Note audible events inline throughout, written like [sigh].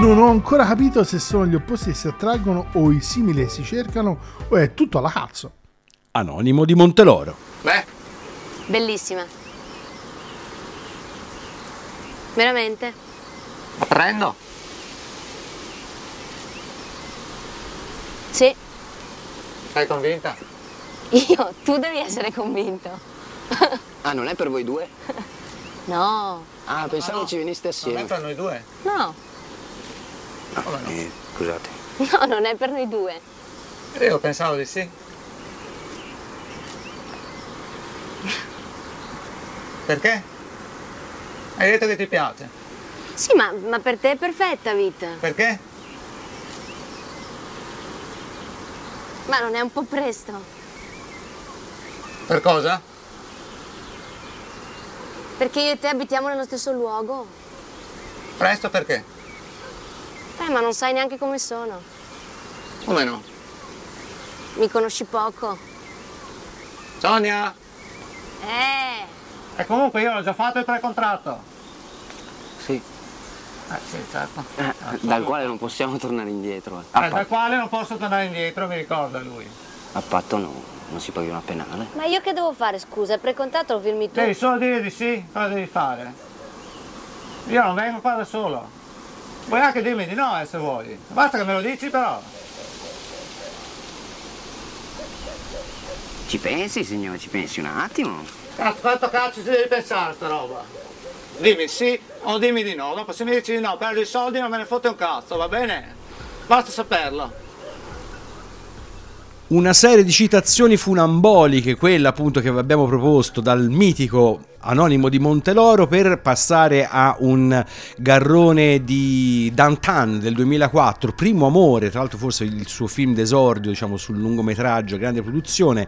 Non ho ancora capito se sono gli opposti che si attraggono o i simili che si cercano o è tutto alla cazzo. Anonimo di Monteloro. Beh, Bellissima. Veramente? la prendo. Sì. Sei convinta? Io, tu devi essere convinto. [laughs] Ah, non è per voi due? No, Ah, pensavo ci veniste Non è assieme. per noi due. no, Come no? Eh, scusate. [laughs] no, non è per noi due. Io pensavo di sì. Perché? Hai detto che ti piace. Sì, ma, ma per te è perfetta, vita. Perché? Ma non è un po' presto? Per cosa? Perché io e te abitiamo nello stesso luogo? Presto perché? Eh, ma non sai neanche come sono. Come no? Mi conosci poco. Sonia! Eh, E comunque io l'ho già fatto il precontratto. Sì. Eh sì, certo. Eh, dal quale non possiamo tornare indietro. eh. Dal quale non posso tornare indietro, mi ricorda lui. a patto no, non si paghi una penale. ma io che devo fare, scusa? Il precontrato lo firmi tu? Devi solo dire di sì, cosa devi fare? Io non vengo qua da solo. Puoi anche dirmi di no eh, se vuoi. Basta che me lo dici però. Ci pensi, signore, ci pensi un attimo? Cazzo, quanto cazzo ci devi pensare sta roba? Dimmi sì o dimmi di no. Dopo se mi dici di no, perdi i soldi non me ne fotte un cazzo, va bene? Basta saperlo. Una serie di citazioni funamboliche, quella appunto che vi abbiamo proposto dal mitico Anonimo di Monteloro per passare a un garrone di Dantan del 2004, Primo Amore, tra l'altro forse il suo film d'esordio diciamo sul lungometraggio, grande produzione,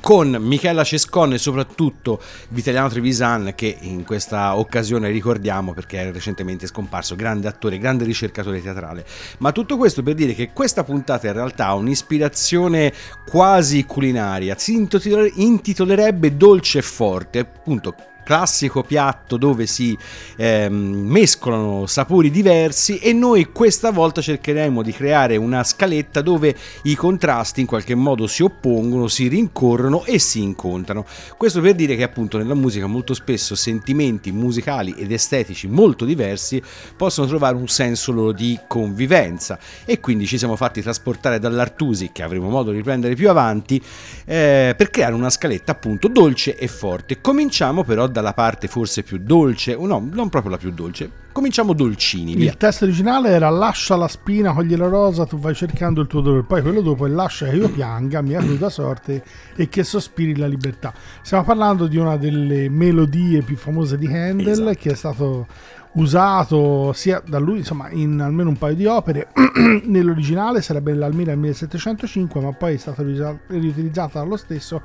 con Michela Cescon e soprattutto Vitaliano Trevisan che in questa occasione ricordiamo perché è recentemente scomparso, grande attore, grande ricercatore teatrale. Ma tutto questo per dire che questa puntata in realtà ha un'ispirazione quasi culinaria, si intitolere- intitolerebbe Dolce e Forte, appunto classico piatto dove si ehm, mescolano sapori diversi e noi questa volta cercheremo di creare una scaletta dove i contrasti in qualche modo si oppongono, si rincorrono e si incontrano. Questo per dire che appunto nella musica molto spesso sentimenti musicali ed estetici molto diversi possono trovare un senso loro di convivenza e quindi ci siamo fatti trasportare dall'Artusi che avremo modo di riprendere più avanti eh, per creare una scaletta appunto dolce e forte. Cominciamo però dalla parte forse più dolce, o no, non proprio la più dolce. Cominciamo dolcini, via. Il testo originale era lascia la spina, cogli la rosa, tu vai cercando il tuo dolore. Poi quello dopo è lascia che io pianga, mia cruda sorte e che sospiri la libertà. Stiamo parlando di una delle melodie più famose di Handel Esatto. che è stato usato sia da lui insomma in almeno un paio di opere [clears throat] nell'originale sarebbe l'Almira 1705 ma poi è stata riutilizzata dallo stesso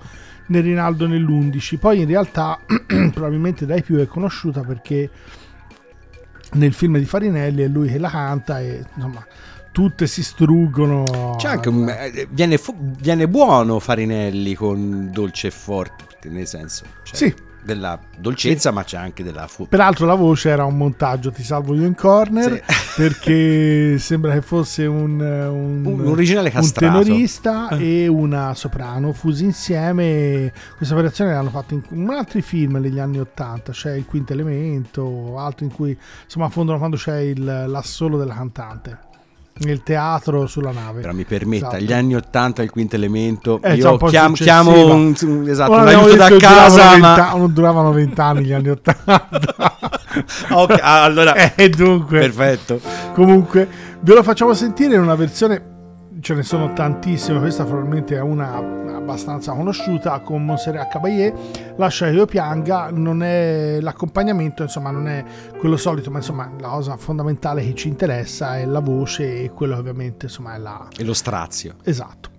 nel Rinaldo nell'11 poi in realtà [clears throat] probabilmente dai più è conosciuta perché nel film di Farinelli è lui che la canta e insomma tutte si struggono C'è anche un, eh, viene, viene buono Farinelli con dolce e forte, nel senso c'è Sì. Della dolcezza, ma c'è anche della fu- Peraltro la voce era un montaggio, ti salvo io in corner, [laughs] perché sembra che fosse un, un, Un originale un castrato. tenorista Eh. e una soprano fusi insieme. Questa operazione l'hanno fatta in, in altri film negli anni Ottanta, c'è il quinto elemento, altro in cui insomma affondano quando c'è il, l'assolo della cantante. Nel teatro sulla nave. Però mi permetta, Esatto. gli anni 80 il quinto elemento, Eh, io chiam- chiamo un, esatto, un aiuto da duravano casa, ma... 20 non duravano vent'anni gli anni Ottanta. [laughs] Ok, allora, [laughs] e dunque, perfetto. Comunque, ve lo facciamo sentire in una versione ce ne sono tantissime, questa probabilmente è una abbastanza conosciuta con Monserrat Caballé, Lascia che io pianga, non è l'accompagnamento, insomma non è quello solito, ma insomma la cosa fondamentale che ci interessa è la voce e quello ovviamente insomma è la... E lo strazio. Esatto.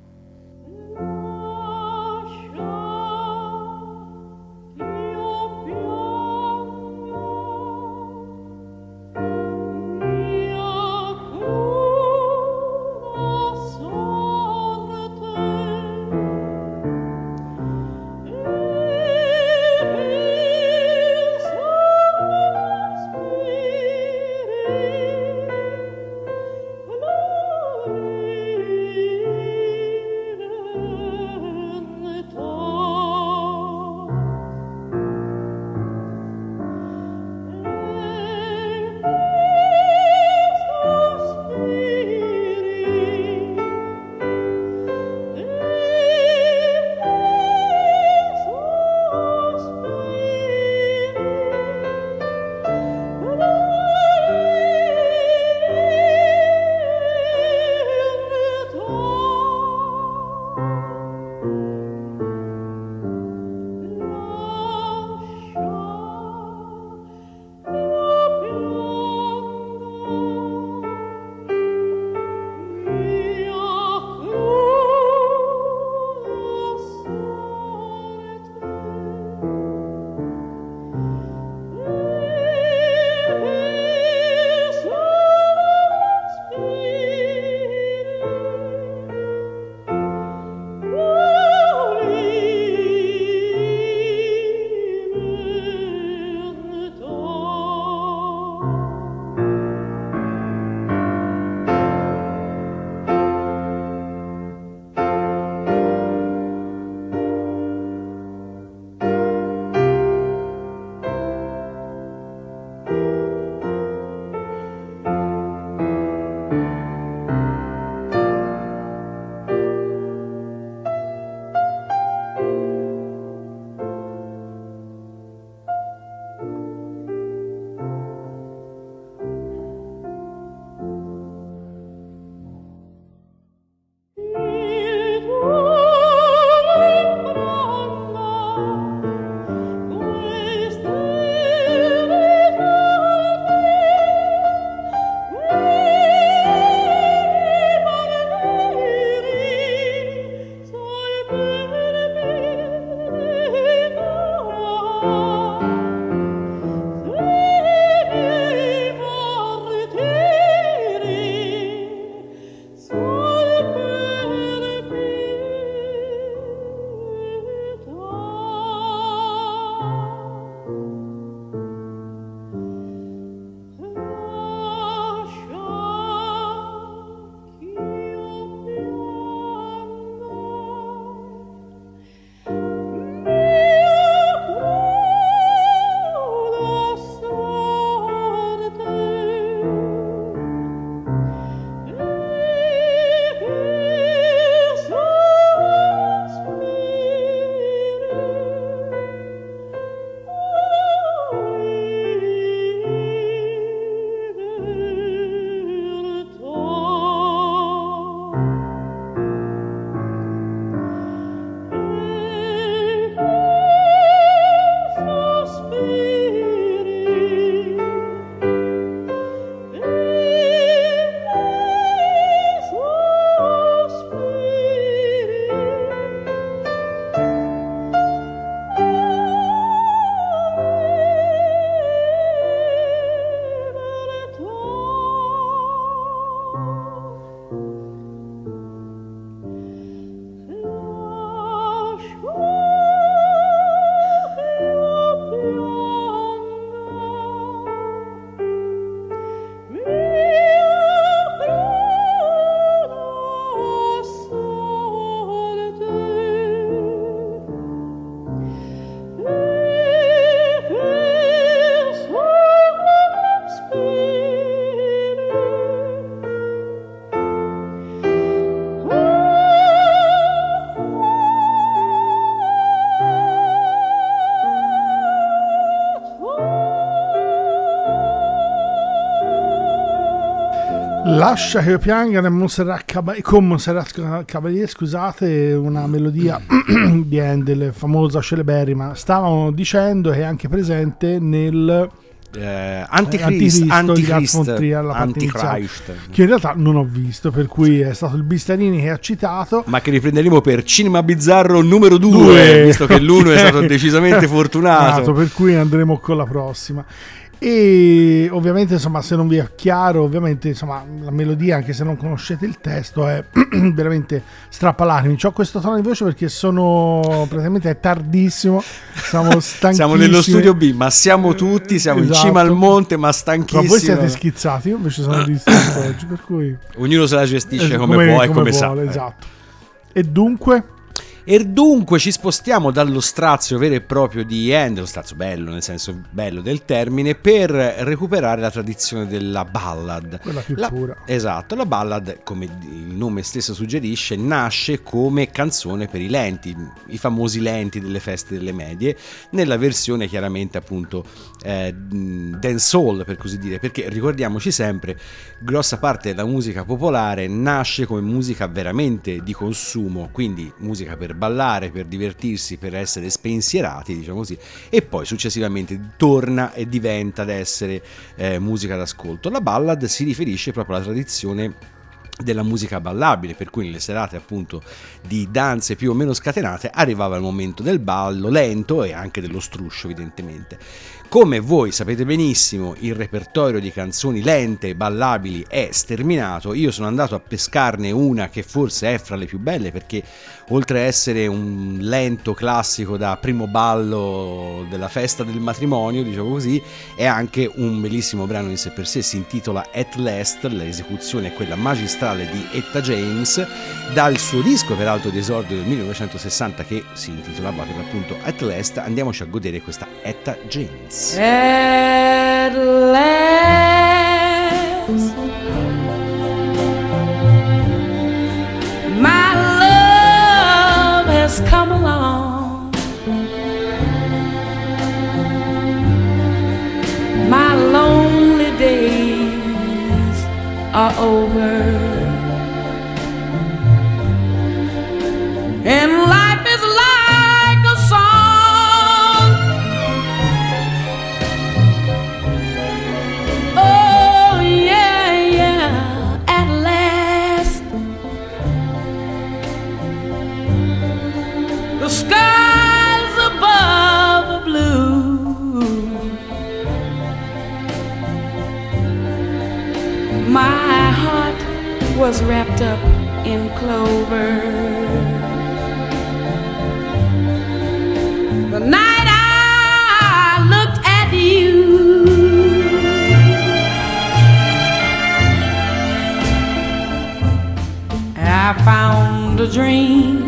Lascia che io pianga nel Montserrat Caba- con Montserrat Cavalier, scusate, una melodia [clears throat] di Handel, famosa, celeberrima. Stavano dicendo che è anche presente nel eh, Anticristo Antichrist, di Antichrist, Trier, iniziale, Antichrist. che in realtà non ho visto, per cui è stato il Bistarini che ha citato. ma che riprenderemo per Cinema Bizzarro numero 2, Due. visto che l'uno è stato [laughs] decisamente fortunato. Esatto, per cui andremo con la prossima. E ovviamente, insomma, se non vi è chiaro, ovviamente, insomma, la melodia, anche se non conoscete il testo, è [clears throat] veramente strappalacrimi. Ho questo tono di voce perché sono praticamente è tardissimo. Siamo stanchissimi. [laughs] Siamo nello studio B, ma siamo tutti, siamo in Esatto. cima al monte, ma Ma stanchissimi. voi siete schizzati, io invece sono distratto oggi, per cui Ognuno se la gestisce Eh, come, può e come, sa. vuole, Eh. Esatto. E dunque, E dunque ci spostiamo dallo strazio vero e proprio di Handel, lo strazio bello nel senso bello del termine, per recuperare la tradizione della ballad. quella più La- pura. Esatto, la ballad, come il nome stesso suggerisce, nasce come canzone per i lenti, i famosi lenti delle feste delle medie, nella versione chiaramente appunto eh, dancehall per così dire, perché ricordiamoci sempre, grossa parte della musica popolare nasce come musica veramente di consumo, quindi musica per ballare, per divertirsi, per essere spensierati, diciamo così, e poi successivamente torna e diventa ad essere eh, musica d'ascolto. La ballad si riferisce proprio alla tradizione della musica ballabile, per cui nelle serate appunto di danze più o meno scatenate arrivava il momento del ballo lento e anche dello struscio evidentemente. Come voi sapete benissimo, il repertorio di canzoni lente e ballabili è sterminato. Io sono andato a pescarne una che forse è fra le più belle perché oltre a essere un lento classico da primo ballo della festa del matrimonio, diciamo così, è anche un bellissimo brano in sé per sé, si intitola At Last, l'esecuzione è quella magistrale di Etta James, dal suo disco peraltro di esordio del 1960 che si intitolava per l'appunto At Last, andiamoci a godere questa Etta James. At last, come along. My lonely days are over. And life skies above are blue. My heart was wrapped up in clover. The night I looked at you. I found a dream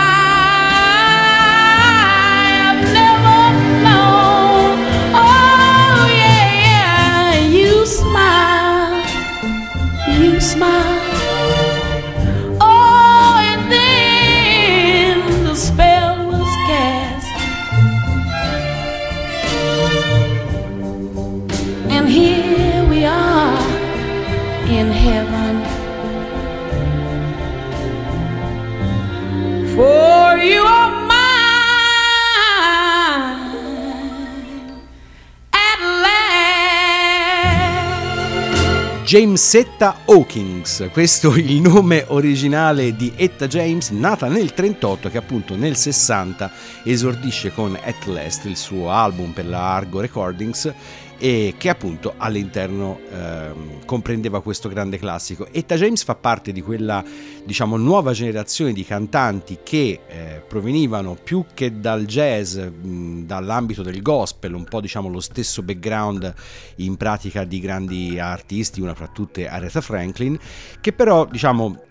Jamesetta Hawkins, questo è il nome originale di Etta James, nata nel 38 che appunto nel 60 esordisce con At Last, il suo album per la Argo Recordings e che appunto all'interno ehm, comprendeva questo grande classico. Etta James fa parte di quella diciamo nuova generazione di cantanti che eh, provenivano più che dal jazz, mh, dall'ambito del gospel, un po' diciamo lo stesso background in pratica di grandi artisti, una fra tutte Aretha Franklin, che però diciamo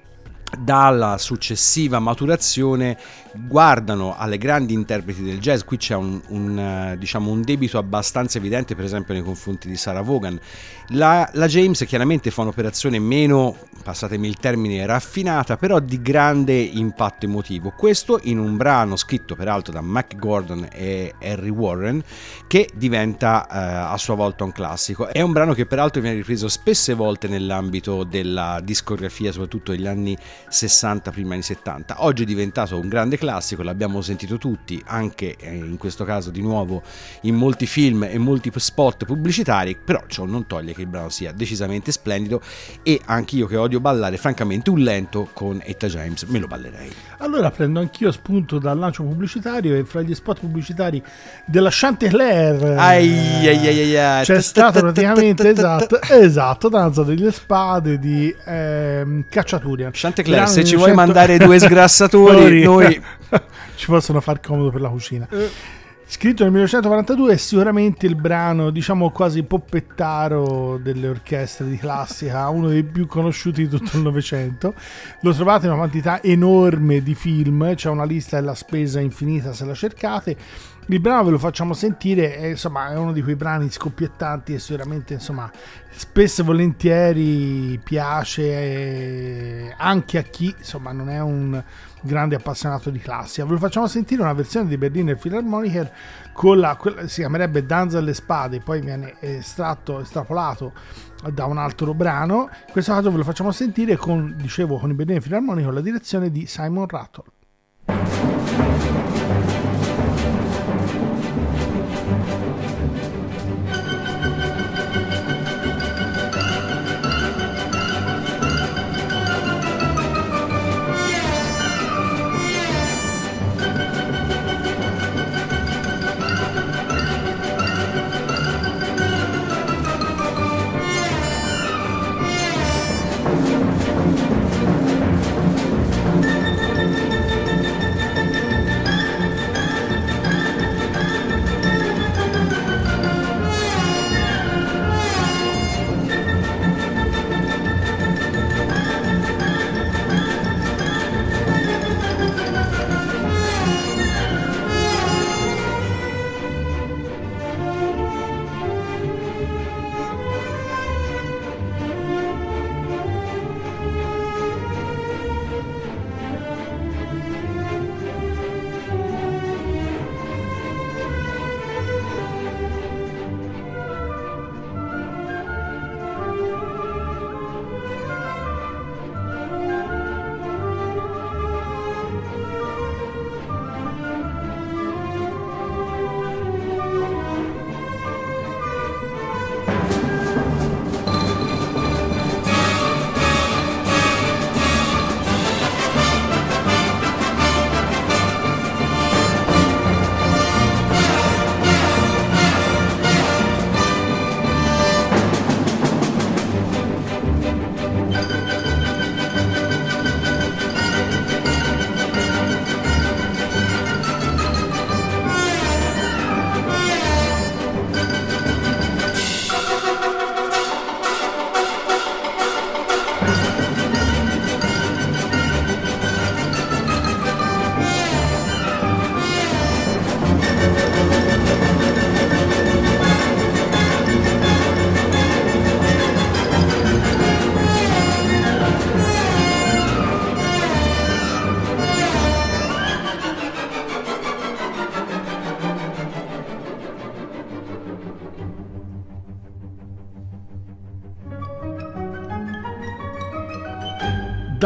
dalla successiva maturazione guardano alle grandi interpreti del jazz. Qui c'è un, un, eh, diciamo, un debito abbastanza evidente per esempio nei confronti di Sarah Vaughan. La, la James chiaramente fa un'operazione meno passatemi il termine raffinata però di grande impatto emotivo. Questo in un brano scritto peraltro da Mac Gordon e Harry Warren che diventa eh, a sua volta un classico. È un brano che peraltro viene ripreso spesse volte nell'ambito della discografia soprattutto negli anni 60 prima anni 70 oggi è diventato un grande classico l'abbiamo sentito tutti anche eh, in questo caso di nuovo in molti film e molti spot pubblicitari però ciò non toglie che il brano sia decisamente splendido e anche io che odio ballare francamente un lento con Etta James me lo ballerei Allora prendo anch'io spunto dal lancio pubblicitario e fra gli spot pubblicitari della Chanticleer Ai, ai, ai, ai, ai. c'è stato praticamente esatto, esatto Danza delle Spade di Cacciaturian. Chantecler, Brano se ci vuoi 1900 mandare due [laughs] sgrassatori, noi- [laughs] ci possono far comodo per la cucina. Scritto nel 1942 è sicuramente il brano, diciamo quasi poppettaro delle orchestre di classica, [laughs] uno dei più conosciuti di tutto il Novecento. Lo trovate in una quantità enorme di film, c'è una lista della spesa infinita se la cercate. Il brano ve lo facciamo sentire, è, insomma, è uno di quei brani scoppiettanti e sicuramente, insomma, spesso e volentieri piace anche a chi, insomma, non è un grande appassionato di classica. Ve lo facciamo sentire una versione di Berliner Philharmoniker con la, si chiamerebbe Danza alle spade, poi viene estratto, estrapolato da un altro brano. In questo caso ve lo facciamo sentire con, dicevo, con i Berliner Philharmoniker la direzione di Simon Rattle.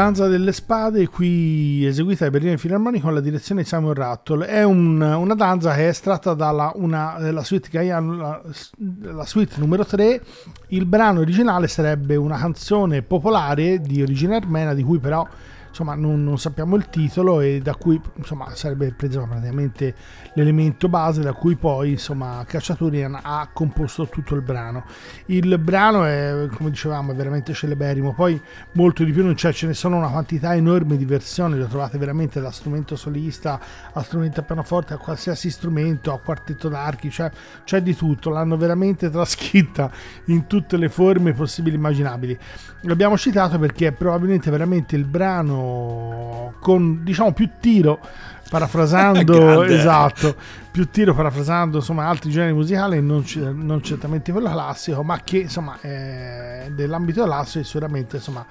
Danza delle spade, qui eseguita dai Berliner Philharmonic con la direzione di Samuel Rattle. È un- una danza che è estratta dalla una, della suite Gaian, la, la suite numero 3. Il brano originale sarebbe una canzone popolare di origine armena, di cui però insomma non, non sappiamo il titolo e da cui insomma sarebbe preso praticamente l'elemento base da cui poi insomma Cacciaturian ha composto tutto il brano. Il brano è come dicevamo è veramente celeberrimo. Poi molto di più non c'è ce ne sono una quantità enorme di versioni lo trovate veramente da strumento solista a strumento a pianoforte a qualsiasi strumento a quartetto d'archi cioè c'è di tutto. L'hanno veramente trascritta in tutte le forme possibili e immaginabili. L'abbiamo citato perché è probabilmente veramente il brano con diciamo più tiro parafrasando [laughs] esatto più tiro parafrasando insomma altri generi musicali non, c- non certamente quello classico ma che insomma è dell'ambito classico e sicuramente insomma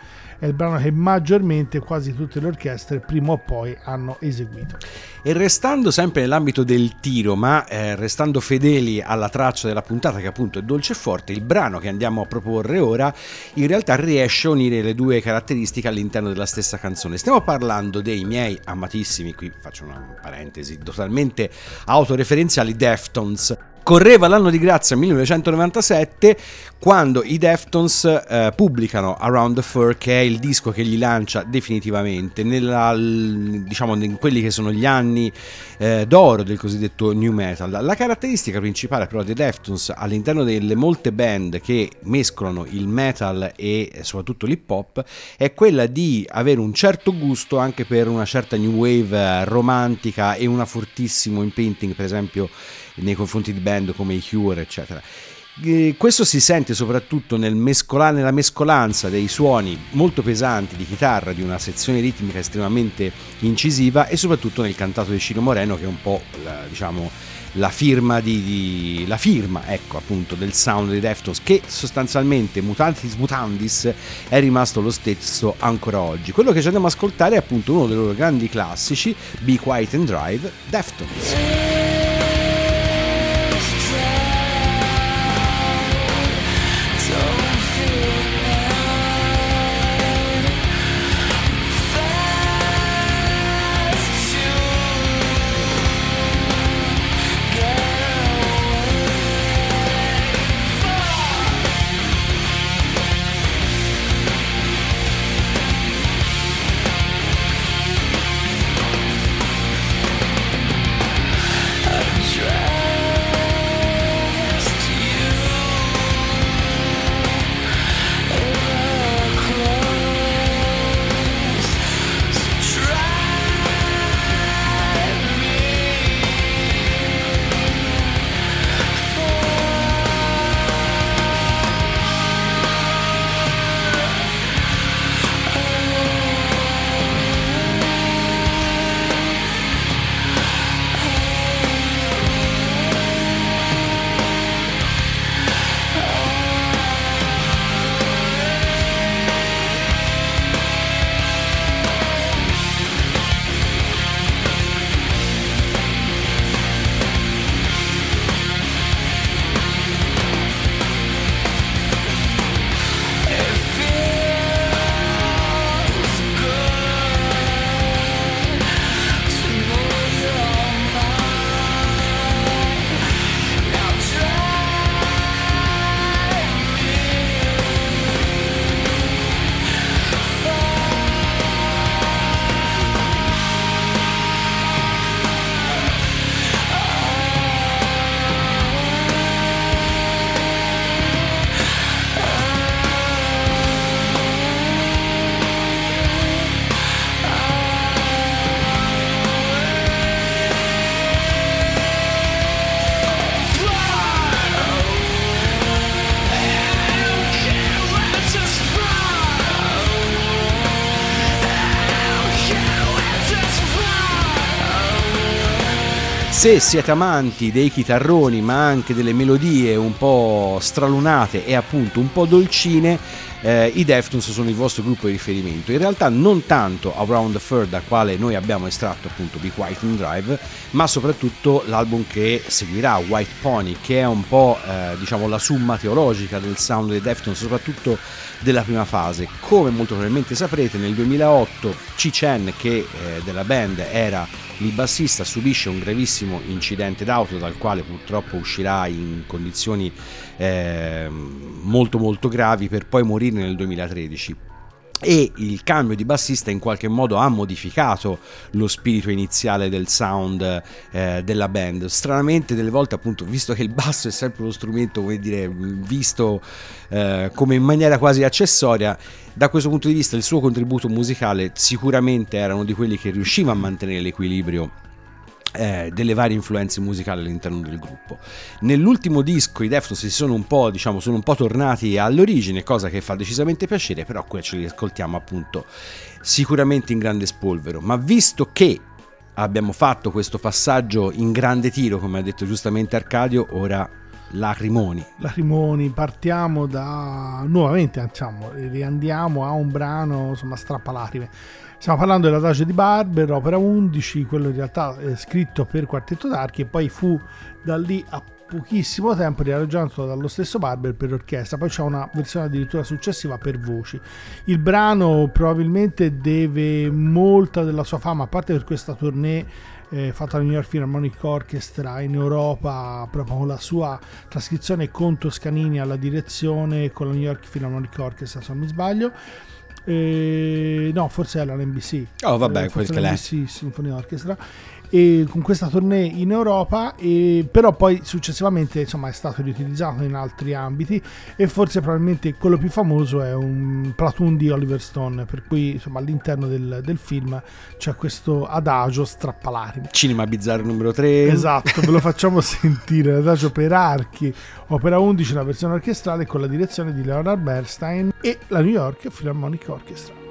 è il brano che maggiormente quasi tutte le orchestre prima o poi hanno eseguito E restando sempre nell'ambito del tiro, ma eh, restando fedeli alla traccia della puntata che appunto è dolce e forte, il brano che andiamo a proporre ora in realtà riesce a unire le due caratteristiche all'interno della stessa canzone. Stiamo parlando dei miei amatissimi, qui faccio una parentesi, totalmente autoreferenziali, Deftones. Correva l'anno di grazia 1997 quando i Deftones eh, pubblicano Around the Fur che è il disco che li lancia definitivamente nella, diciamo, in quelli che sono gli anni eh, d'oro del cosiddetto new metal. La caratteristica principale però dei Deftones all'interno delle molte band che mescolano il metal e soprattutto l'hip hop è quella di avere un certo gusto anche per una certa new wave eh, romantica e una fortissimo imprinting per esempio nei confronti di band come i Cure eccetera. Eh, Questo si sente soprattutto nel mescola- nella mescolanza dei suoni molto pesanti di chitarra, di una sezione ritmica estremamente incisiva e soprattutto nel cantato di Ciro Moreno che è un po' la, diciamo, la firma, di, di- la firma ecco, appunto, del sound dei Deftones che sostanzialmente mutantis mutandis è rimasto lo stesso ancora oggi. Quello che ci andiamo ad ascoltare è appunto uno dei loro grandi classici, Be Quiet and Drive, Deftones. Se siete amanti dei chitarroni ma anche delle melodie un po' stralunate e appunto un po' dolcine, eh, i Deftones sono il vostro gruppo di riferimento. In realtà non tanto Around the Fur dal quale noi abbiamo estratto appunto Be Quiet and Drive, ma soprattutto l'album che seguirà, White Pony, che è un po' eh, diciamo la summa teologica del sound dei Deftones, soprattutto della prima fase. Come molto probabilmente saprete, nel 2008 C-Chen, che eh, della band era il bassista, subisce un gravissimo incidente d'auto dal quale purtroppo uscirà in condizioni eh, molto molto gravi per poi morire nel 2013 e il cambio di bassista in qualche modo ha modificato lo spirito iniziale del sound eh, della band. Stranamente delle volte appunto, visto che il basso è sempre lo strumento, come dire, visto eh, come in maniera quasi accessoria, da questo punto di vista il suo contributo musicale sicuramente era uno di quelli che riusciva a mantenere l'equilibrio eh, delle varie influenze musicali all'interno del gruppo. Nell'ultimo disco i Deftones si sono un po', diciamo, sono un po' tornati all'origine, cosa che fa decisamente piacere, però qui ce li ascoltiamo appunto sicuramente in grande spolvero, ma visto che abbiamo fatto questo passaggio in grande tiro, come ha detto giustamente Arcadio, ora lacrimoni. Lacrimoni, partiamo da nuovamente, diciamo, riandiamo a un brano, insomma, strappalacrime. Stiamo parlando dell'adagio di Barber, opera 11, quello in realtà scritto per quartetto d'archi e poi fu da lì a pochissimo tempo riarrangiato dallo stesso Barber per orchestra, poi c'è una versione addirittura successiva per voci. Il brano probabilmente deve molta della sua fama, a parte per questa tournée eh, fatta alla New York Philharmonic Orchestra in Europa, proprio con la sua trascrizione con Toscanini alla direzione, con la New York Philharmonic Orchestra se non mi sbaglio. Eh, no, forse era l'NBC. Oh, vabbè, Eh, quel che l'NBC Symphony Orchestra. E con questa tournée in Europa, e, però poi successivamente insomma, è stato riutilizzato in altri ambiti e forse probabilmente quello più famoso è un platoon di Oliver Stone, per cui insomma, all'interno del, del film c'è questo adagio strappalacrime. Cinema Bizzarro numero 3. Esatto, ve lo [laughs] facciamo sentire l'adagio per archi, opera 11, la versione orchestrale con la direzione di Leonard Bernstein e la New York Philharmonic Orchestra.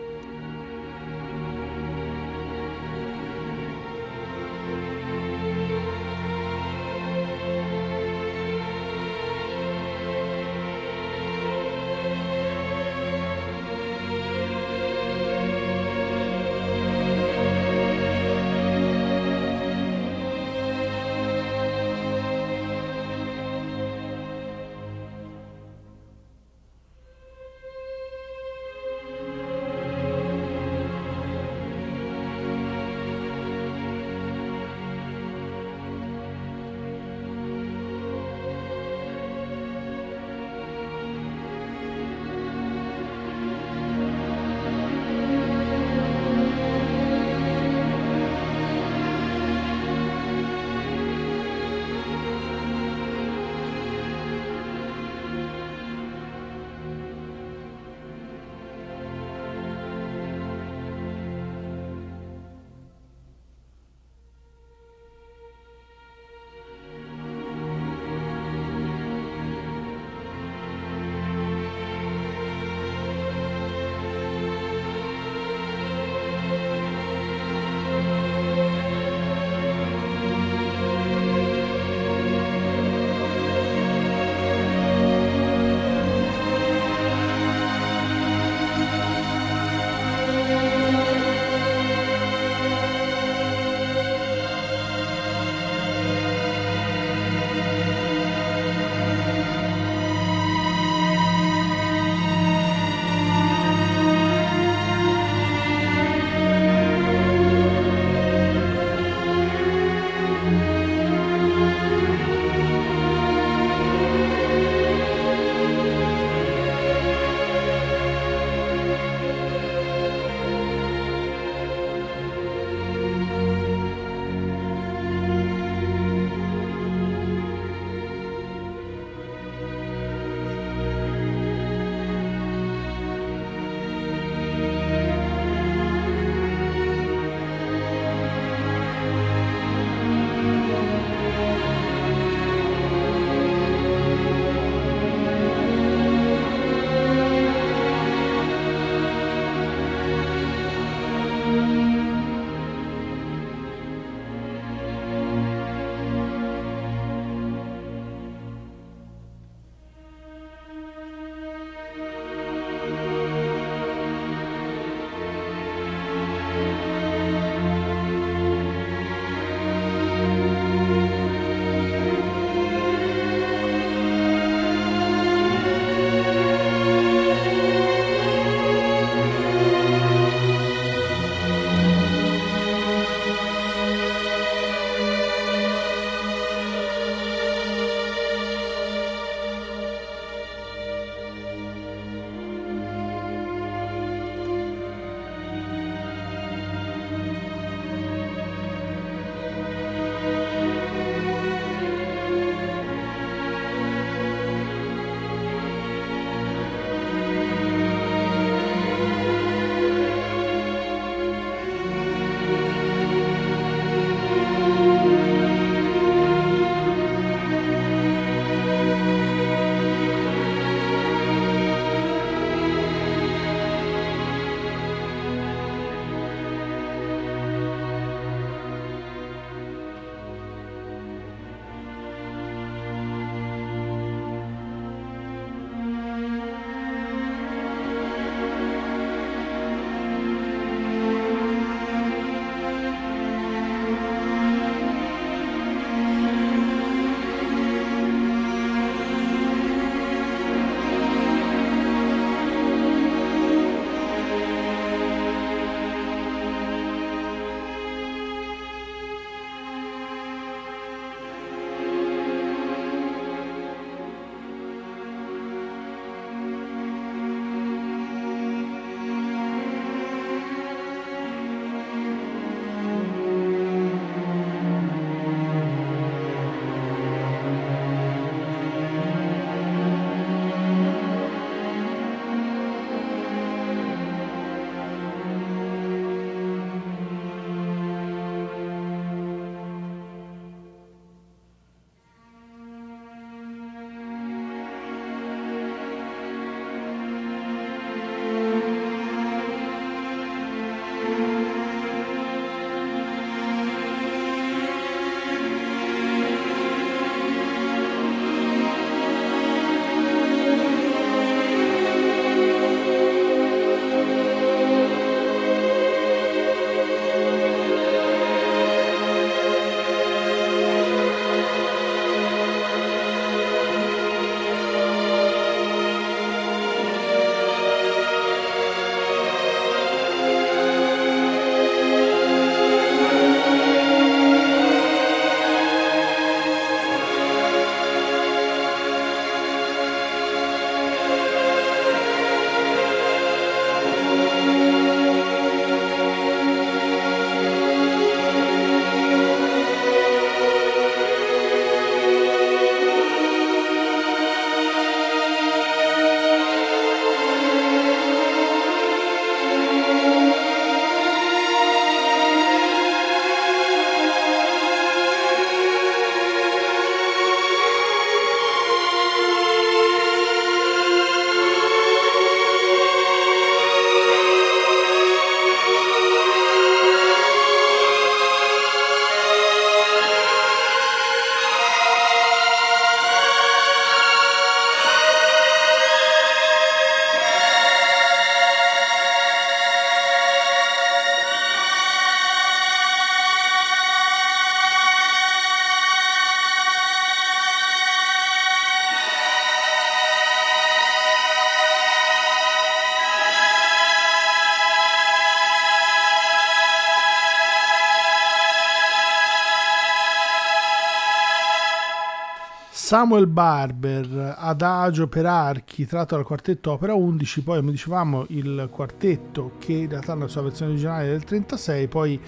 Samuel Barber, Adagio per archi, tratto dal quartetto Opera 11, poi come dicevamo il quartetto che in realtà nella sua versione originale del 36, poi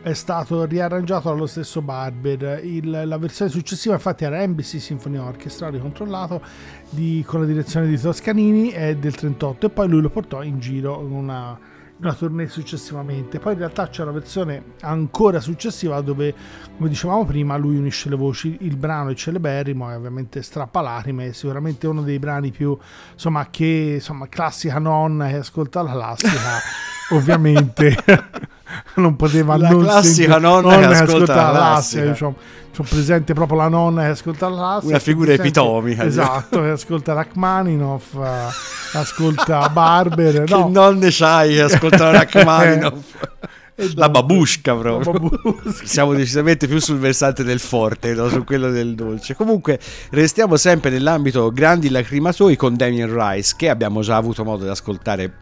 è stato riarrangiato dallo stesso Barber. Il- la versione successiva infatti era Embassy Symphony Orchestra ricontrollato di- con la direzione di Toscanini, è del 38 e poi lui lo portò in giro in una, una tournée successivamente. Poi in realtà c'è una versione ancora successiva dove, come dicevamo prima, lui unisce le voci. Il brano è celeberrimo, è ovviamente strappalacrime, è sicuramente uno dei brani più, insomma, che, insomma, classica nonna che ascolta la classica, [laughs] ovviamente. [laughs] non poteva La non classica sentire- nonna che ascolta la classica. Io c'ho, c'ho presente proprio la nonna che ascolta la classica. Una figura epitomica, Esatto, che ascolta Rachmaninoff, eh, [laughs] ascolta Barber. Che no. nonne c'hai che ascoltano [laughs] Rachmaninoff? E La babushka proprio. La babushka. Siamo decisamente più sul versante del forte, no? su quello del dolce. Comunque, restiamo sempre nell'ambito grandi lacrimatoi con Damien Rice, che abbiamo già avuto modo di ascoltare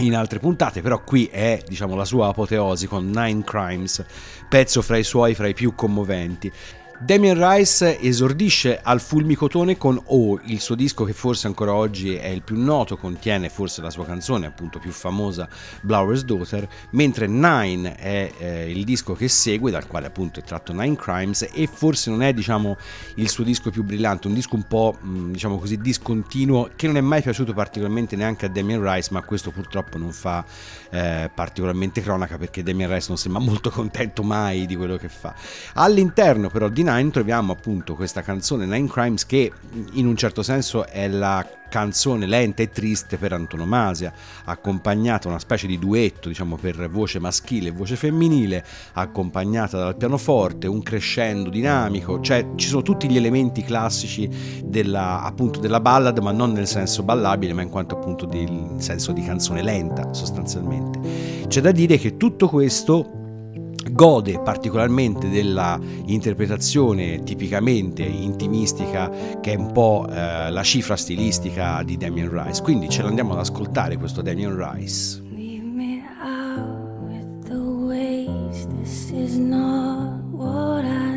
in altre puntate, però qui è diciamo la sua apoteosi con Nine Crimes, pezzo fra i suoi fra i più commoventi. Damien Rice esordisce al fulmicotone con O, il suo disco che forse ancora oggi è il più noto, contiene forse la sua canzone appunto più famosa, Blower's Daughter, mentre Nine è eh, il disco che segue, dal quale appunto è tratto Nine Crimes e forse non è diciamo il suo disco più brillante, un disco un po' mh, diciamo così discontinuo che non è mai piaciuto particolarmente neanche a Damien Rice, ma questo purtroppo non fa eh, particolarmente cronaca perché Damien Rice non sembra molto contento mai di quello che fa. All'interno però di Nine troviamo appunto questa canzone Nine Crimes che in un certo senso è la canzone lenta e triste per antonomasia, accompagnata una specie di duetto, diciamo per voce maschile e voce femminile, accompagnata dal pianoforte, un crescendo dinamico, cioè ci sono tutti gli elementi classici della, appunto della ballad, ma non nel senso ballabile, ma in quanto appunto del senso di canzone lenta sostanzialmente. C'è da dire che tutto questo gode particolarmente della interpretazione tipicamente intimistica che è un po' eh, la cifra stilistica di Damien Rice quindi ce l'andiamo ad ascoltare questo Damien Rice. This is not what I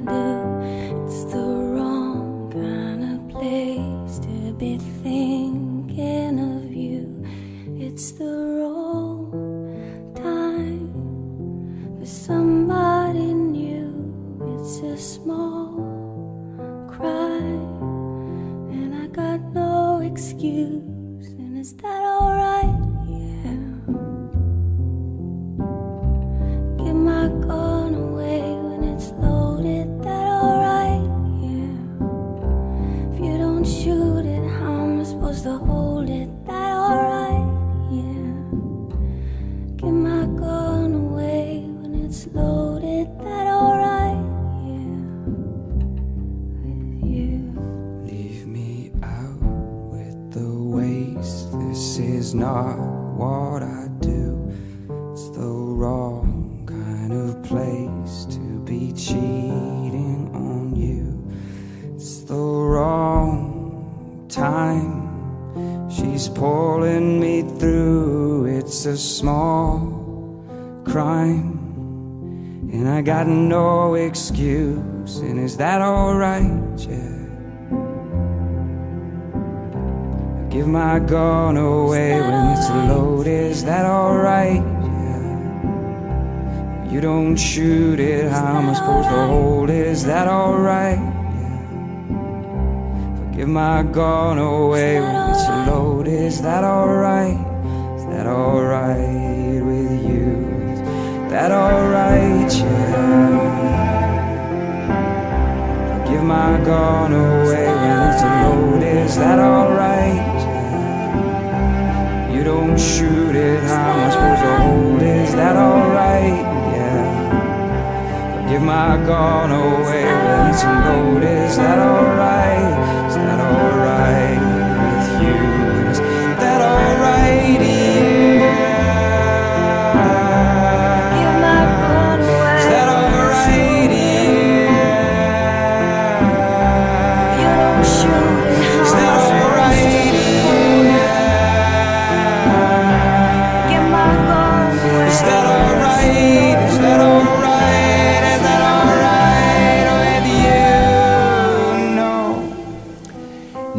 Give my gun away when it's loaded. Is that alright? Is that alright with you? Is that alright? Yeah. Give my gun away when it's loaded. Is that alright? You don't shoot it. How am I supposed to hold? Is that alright? Yeah. Give my gun away when it's loaded. Is that alright? Is that alright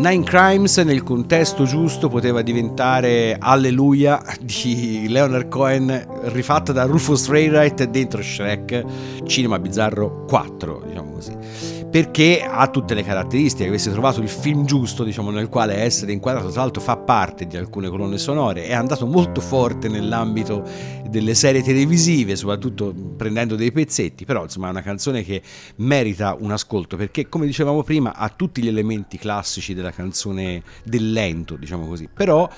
Nine Crimes nel contesto giusto poteva diventare Alleluia di Leonard Cohen rifatta da Rufus Wainwright dentro Shrek Cinema Bizzarro 4, diciamo così perché ha tutte le caratteristiche, avesse trovato il film giusto, diciamo, nel quale essere inquadrato, tra l'altro fa parte di alcune colonne sonore, è andato molto forte nell'ambito delle serie televisive, soprattutto prendendo dei pezzetti, però insomma è una canzone che merita un ascolto, perché come dicevamo prima ha tutti gli elementi classici della canzone del lento, diciamo così, però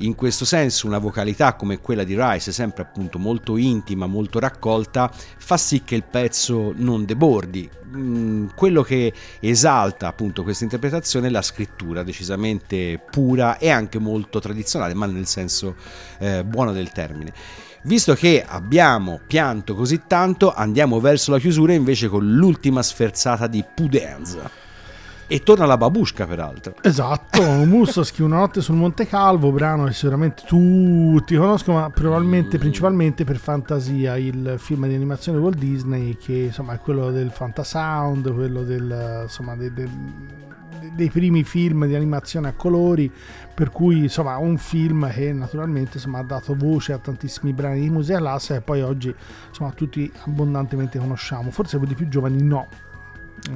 in questo senso una vocalità come quella di Rice, sempre appunto molto intima, molto raccolta, fa sì che il pezzo non debordi. Mm, quello che esalta appunto questa interpretazione è la scrittura decisamente pura e anche molto tradizionale, ma nel senso eh, buono del termine. Visto che abbiamo pianto così tanto, andiamo verso la chiusura invece con l'ultima sferzata di Pudenza. E torna la babushka, peraltro. Esatto, Mussoschi, [laughs] Una notte sul Monte Calvo, brano che sicuramente tutti conoscono, ma probabilmente principalmente per fantasia, il film di animazione Walt Disney, che insomma è quello del Fantasound, quello del, insomma, de, de, dei primi film di animazione a colori, per cui insomma un film che naturalmente insomma, ha dato voce a tantissimi brani di musica classica e poi oggi insomma tutti abbondantemente conosciamo, forse quelli più giovani no.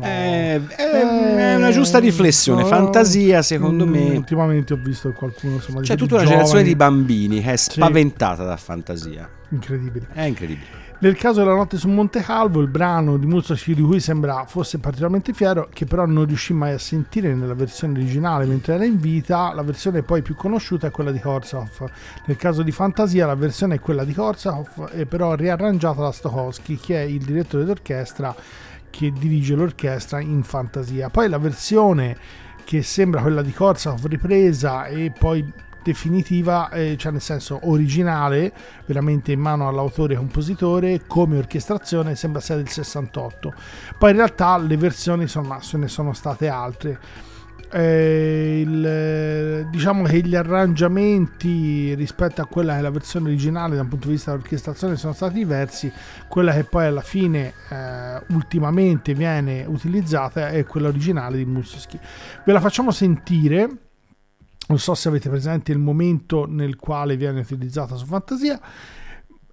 È, è, è una giusta riflessione, no, fantasia secondo mm, me. Ultimamente ho visto qualcuno insomma C'è tutta una giovani- generazione di bambini che è Sì. spaventata da fantasia. incredibile. È incredibile. Nel caso della notte su Monte Calvo, il brano di Mussoschi di cui sembra fosse particolarmente fiero, che però non riuscì mai a sentire nella versione originale mentre era in vita, la versione poi più conosciuta è quella di Korsakov. Nel caso di Fantasia la versione è quella di Korsakov, e però riarrangiata da Stokowski, che è il direttore d'orchestra che dirige l'orchestra in Fantasia. Poi la versione che sembra quella di Korsakov ripresa e poi definitiva, eh, cioè nel senso originale, veramente in mano all'autore e compositore, come orchestrazione sembra sia del 68. Poi in realtà le versioni insomma ce ne sono state altre. Eh, il- diciamo che gli arrangiamenti rispetto a quella che è la versione originale da un punto di vista dell'orchestrazione sono stati diversi. Quella che poi alla fine eh, ultimamente viene utilizzata è quella originale di Mussoschi ve la facciamo sentire. Non so se avete presente il momento nel quale viene utilizzata su Fantasia.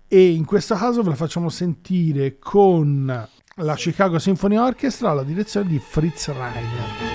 E in questo caso ve la facciamo sentire con la Chicago Symphony Orchestra alla direzione di Fritz Reiner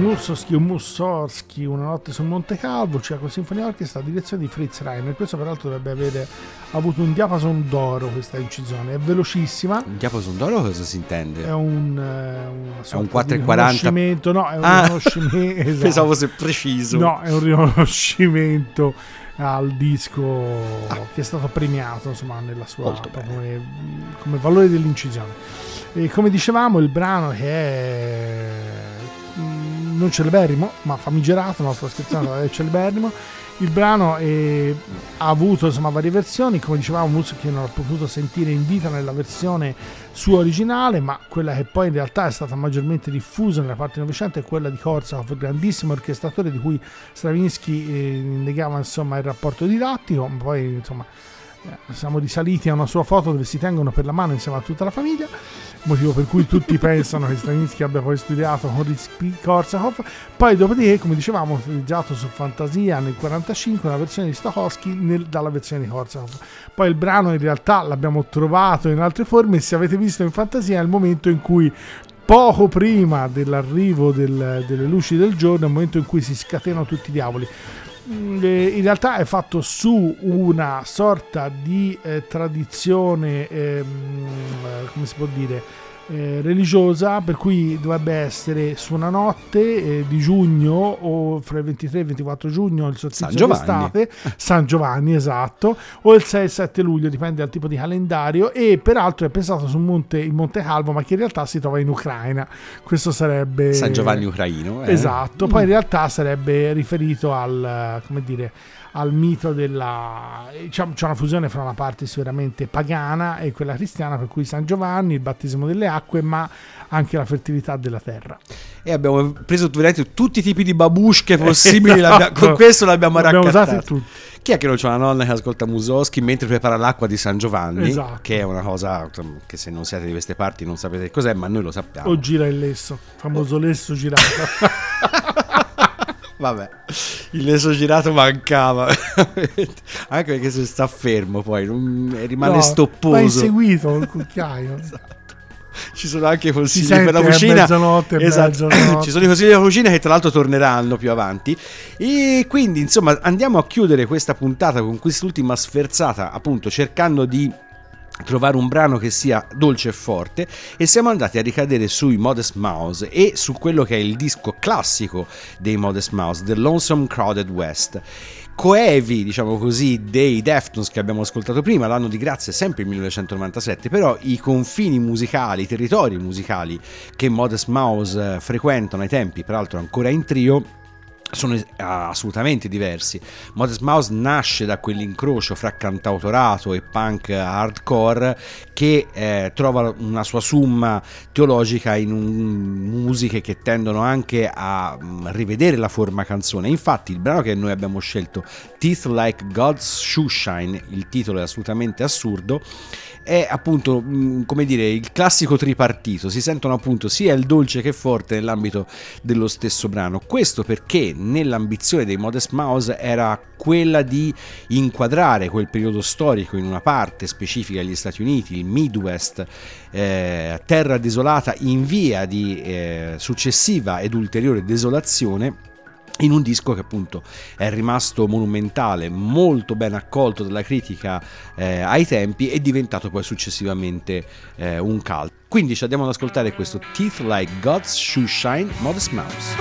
Mussorgsky o Mussorgsky, Una notte sul Monte Calvo, Ciaco Sinfonia Orchestra, direzione di Fritz Reiner. Questo peraltro dovrebbe avere avuto un diapason d'oro questa incisione, è velocissima. Un diapason d'oro cosa si intende? È un, eh, sorta di 4,40. riconoscimento, no, è un Ah, riconoscimento. [laughs] esatto. Pensavo fosse preciso. No, è un riconoscimento al disco che è stato premiato insomma nella sua Ah. Come, come valore dell'incisione. E come dicevamo, il brano che è non celeberrimo, ma famigerato, no, sto scherzando, è celeberrimo. Il brano eh, ha avuto insomma varie versioni, come dicevamo, Mussolini non ha potuto sentire in vita nella versione sua originale, ma quella che poi in realtà è stata maggiormente diffusa nella parte Novecento è quella di Korsakov, grandissimo orchestratore di cui Stravinsky eh, negava insomma il rapporto didattico, poi insomma siamo risaliti a una sua foto dove si tengono per la mano insieme a tutta la famiglia, motivo per cui tutti [laughs] pensano che Stravinsky abbia poi studiato con Rizky-Korsakov. Poi dopodiché, come dicevamo, utilizzato su Fantasia nel 1945 una versione di Stokowski nel- dalla versione di Korsakov. Poi il brano in realtà l'abbiamo trovato in altre forme se avete visto in Fantasia è il momento in cui poco prima dell'arrivo del- delle luci del giorno, è il momento in cui si scatenano tutti i diavoli. Mm, eh, in realtà è fatto su una sorta di eh, tradizione, ehm, eh, come si può dire, eh, religiosa, per cui dovrebbe essere su una notte eh, di giugno o fra il 23 e il 24 giugno, il solstizio d'estate, San Giovanni, esatto, o il 6 e il 7 luglio, dipende dal tipo di calendario, e peraltro è pensato su un monte, il Monte Calvo, ma che in realtà si trova in Ucraina. Questo sarebbe... San Giovanni ucraino. eh? Esatto, poi in realtà sarebbe riferito al, come dire, al mito della... diciamo, c'è una fusione fra una parte sicuramente pagana e quella cristiana, per cui San Giovanni, il battesimo delle acque, ma anche la fertilità della terra. E abbiamo preso veramente tutti i tipi di babushche [laughs] possibili. Esatto. con questo l'abbiamo tutti. Chi è che non c'ha una nonna che ascolta Musoschi mentre prepara l'acqua di San Giovanni? Esatto. Che è una cosa che se non siete di queste parti non sapete cos'è, ma noi lo sappiamo. O gira il lesso, famoso lesso girato. [laughs] Vabbè, il leso girato mancava. [laughs] Anche perché se sta fermo poi rimane No, stopposo. Va inseguito il cucchiaio. [laughs] Ci sono anche consigli Si per la cucina. mezzanotte Esatto. mezzanotte. [laughs] Ci sono i consigli per la cucina che tra l'altro torneranno più avanti. E quindi, insomma, andiamo a chiudere questa puntata con quest'ultima sferzata, appunto, cercando di trovare un brano che sia dolce e forte e siamo andati a ricadere sui Modest Mouse e su quello che è il disco classico dei Modest Mouse, The Lonesome Crowded West. Coevi, diciamo così, dei Deftones che abbiamo ascoltato prima, l'anno di grazia è sempre il 1997, però i confini musicali, i territori musicali che Modest Mouse eh, frequentano ai tempi, peraltro ancora in trio, sono assolutamente diversi. Modest Mouse nasce da quell'incrocio fra cantautorato e punk hardcore che eh, trova una sua summa teologica in un- musiche che tendono anche a mm, rivedere la forma canzone. Infatti, il brano che noi abbiamo scelto, Teeth Like God's Shoeshine, il titolo è assolutamente assurdo, è appunto mh, come dire il classico tripartito si sentono appunto sia il dolce che forte nell'ambito dello stesso brano questo perché nell'ambizione dei Modest Mouse era quella di inquadrare quel periodo storico in una parte specifica degli Stati Uniti il Midwest eh, terra desolata in via di eh, successiva ed ulteriore desolazione in un disco che appunto è rimasto monumentale, molto ben accolto dalla critica eh, ai tempi e diventato poi successivamente eh, un cult. Quindi ci andiamo ad ascoltare questo Teeth Like God's Shoe Shine Modest Mouse.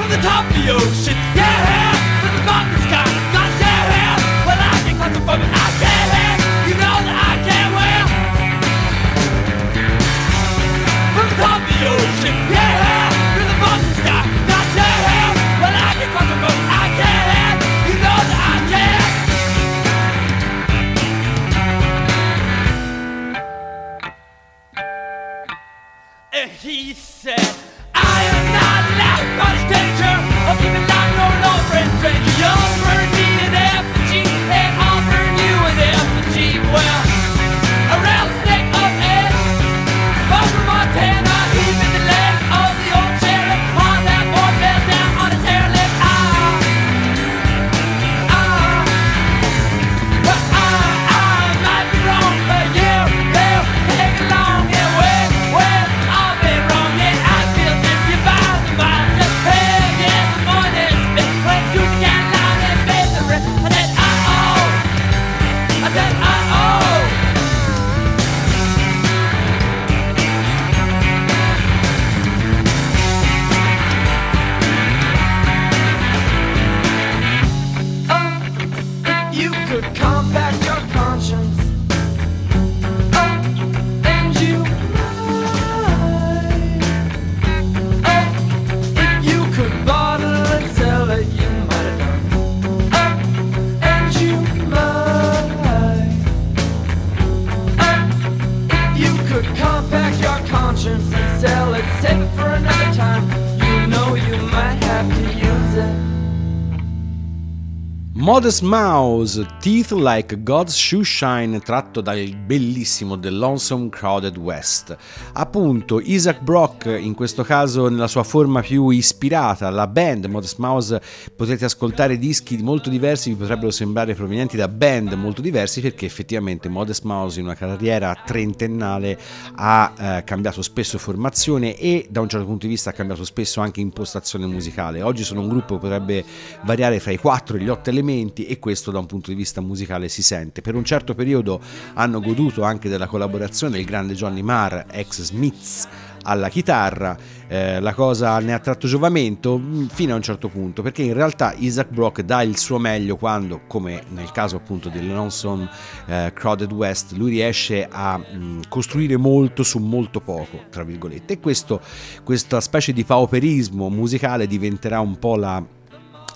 Modest Mouse, Teeth Like God's Shoe Shine, tratto dal bellissimo The Lonesome Crowded West. Appunto, Isaac Brock, in questo caso nella sua forma più ispirata, la band Modest Mouse, potete ascoltare dischi molto diversi, vi potrebbero sembrare provenienti da band molto diversi, perché effettivamente Modest Mouse in una carriera trentennale ha eh, cambiato spesso formazione e da un certo punto di vista ha cambiato spesso anche impostazione musicale. Oggi sono un gruppo che potrebbe variare fra i 4 e gli 8 elementi e questo da un punto di vista musicale si sente. Per un certo periodo hanno goduto anche della collaborazione del grande Johnny Marr, ex Smiths alla chitarra, eh, la cosa ne ha tratto giovamento mh, fino a un certo punto, perché in realtà Isaac Brock dà il suo meglio quando, come nel caso appunto del Lonesome eh, Crowded West, lui riesce a mh, costruire molto su molto poco, tra virgolette, e questo, questa specie di pauperismo musicale diventerà un po' la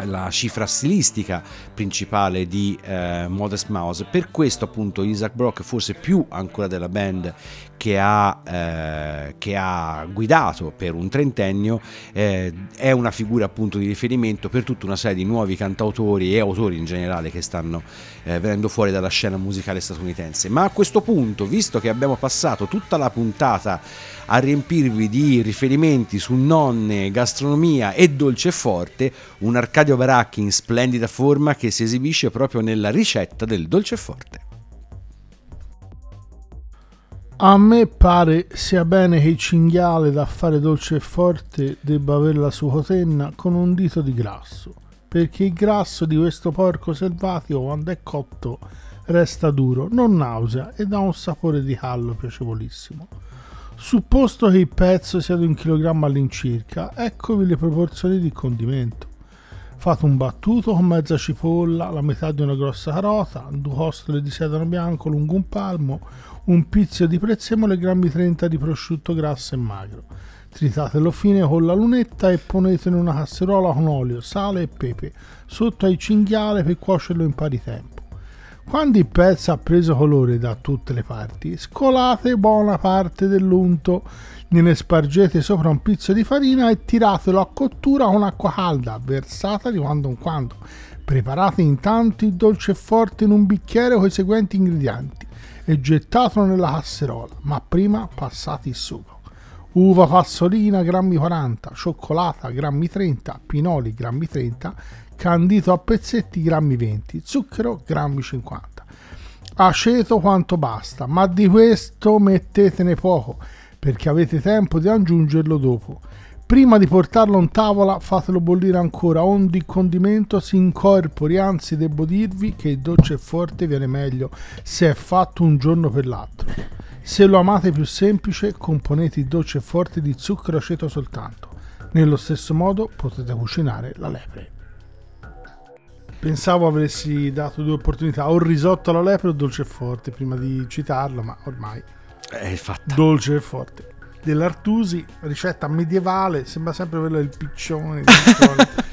la cifra stilistica principale di eh, Modest Mouse. Per questo appunto Isaac Brock, forse più ancora della band che ha, eh, che ha guidato per un trentennio, eh, è una figura appunto di riferimento per tutta una serie di nuovi cantautori e autori in generale che stanno eh, venendo fuori dalla scena musicale statunitense. Ma a questo punto, visto che abbiamo passato tutta la puntata a riempirvi di riferimenti su nonne, gastronomia e dolce forte, un Arcadio Baracchi in splendida forma che si esibisce proprio nella ricetta del dolce A me pare sia bene che il cinghiale da fare dolce e forte debba avere la sua cotenna con un dito di grasso, perché il grasso di questo porco selvatico quando è cotto resta duro, non nausea e dà un sapore di callo piacevolissimo. Supposto che il pezzo sia di un chilogrammo all'incirca, eccovi le proporzioni di condimento. Fate un battuto con mezza cipolla, la metà di una grossa carota, due costole di sedano bianco lungo un palmo, un pizzico di prezzemolo e grammi 30 di prosciutto grasso e magro. Tritatelo fine con la lunetta e ponetelo in una casseruola con olio, sale e pepe sotto al cinghiale per cuocerlo in pari tempo. Quando il pezzo ha preso colore da tutte le parti, scolate buona parte dell'unto, gliene spargete sopra un pizzo di farina e tiratelo a cottura con acqua calda, versata di quando in quando. Preparate intanto il dolce forte in un bicchiere con i seguenti ingredienti e gettatelo nella casserola, ma prima passate il sugo. Uva passolina grammi 40, cioccolata grammi 30, pinoli grammi 30, candito a pezzetti grammi 20, zucchero grammi 50. Aceto quanto basta, ma di questo mettetene poco perché avete tempo di aggiungerlo dopo. Prima di portarlo in tavola fatelo bollire ancora il condimento si incorpori, anzi devo dirvi che il dolce e forte viene meglio se è fatto un giorno per l'altro. Se lo amate più semplice componete il dolce e forte di zucchero aceto soltanto. Nello stesso modo potete cucinare la lepre. Pensavo avessi dato due opportunità, o il risotto alla lepre o dolce e forte, prima di citarlo, ma ormai È fatta. dolce e forte. Dell'Artusi, ricetta medievale, sembra sempre quello del piccione. solito.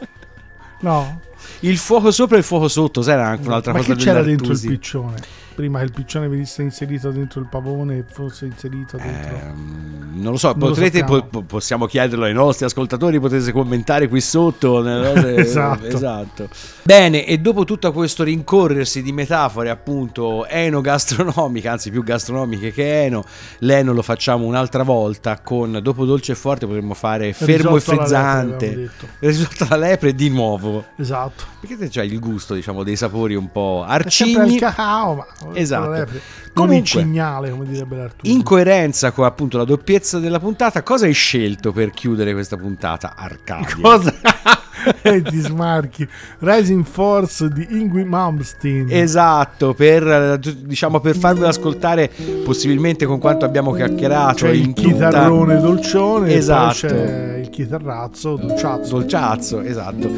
[laughs] no, Il fuoco sopra e il fuoco sotto, sai, era anche un'altra ma cosa che c'era dentro il piccione? Prima che il piccione venisse inserito dentro il pavone e fosse inserito dentro. Ehm, non lo so, Non lo potrete, sappiamo. po- po- possiamo chiederlo ai nostri ascoltatori, potete commentare qui sotto. nelle cose- [laughs] Esatto. esatto. Bene, e dopo tutto questo rincorrersi di metafore appunto eno-gastronomiche, anzi più gastronomiche che eno, l'eno lo facciamo un'altra volta con, dopo dolce e forte potremmo fare fermo e alla lepre, frizzante, risotto alla lepre di nuovo. Esatto. Perché te c'hai il gusto, diciamo, dei sapori un po' È sempre il arcigni. cacao, ma Esatto. non Comunque, il cignale, come direbbe l'Artusi. In coerenza con appunto la doppiezza della puntata, cosa hai scelto per chiudere questa puntata? Arcadia. Cosa? [laughs] [laughs] e ti smarchi. Rising Force di Ingrid Malmsteen. Esatto, per, diciamo, per farvelo ascoltare possibilmente con quanto abbiamo chiacchierato C'è il tutta- chitarrone dolcione Esatto. il chitarrazzo dolciazzo. Dolciazzo, esatto.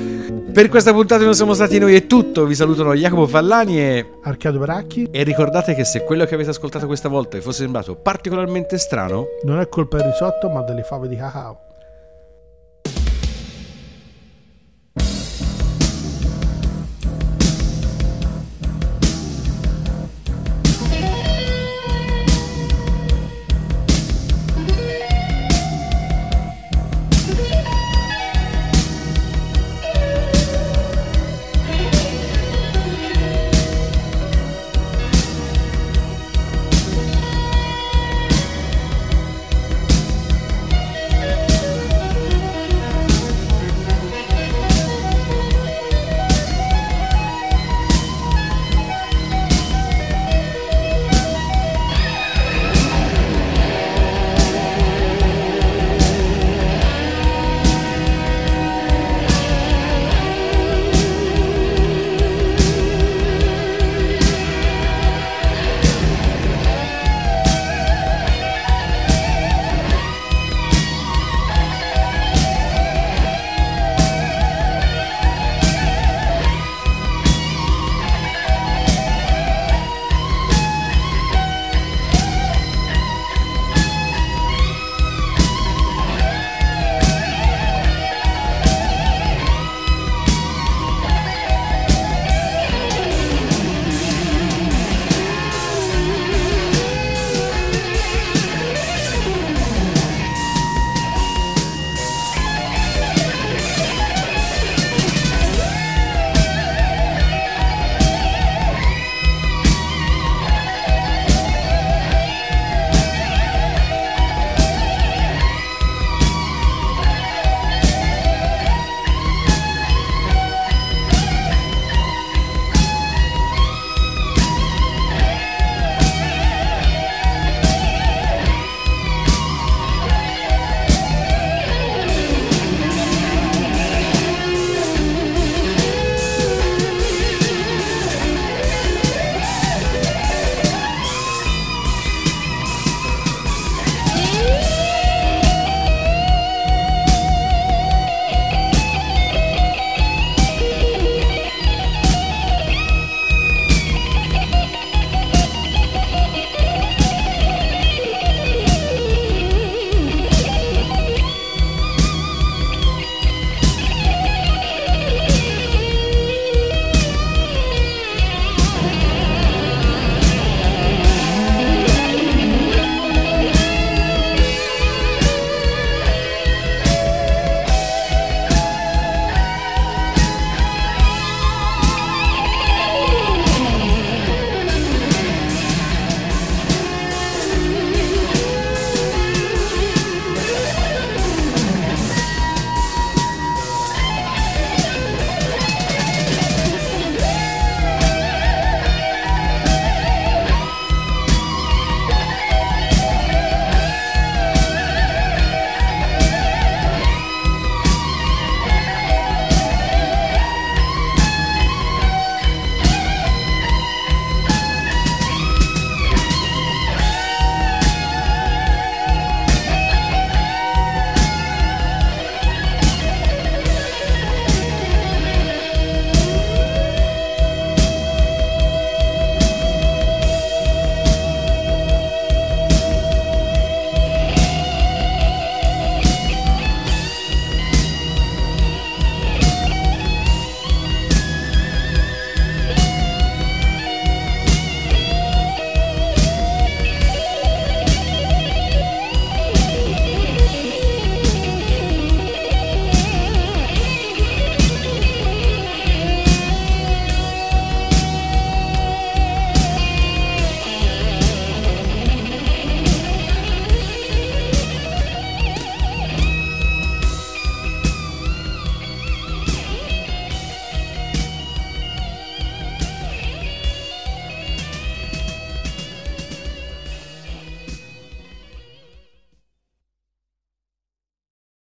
Per questa puntata non siamo stati noi è tutto. Vi salutano Jacopo Fallani e, Arcadio Baracchi e ricordate che se quello che avete ascoltato questa volta vi fosse sembrato particolarmente strano, non è colpa del risotto ma delle fave di cacao.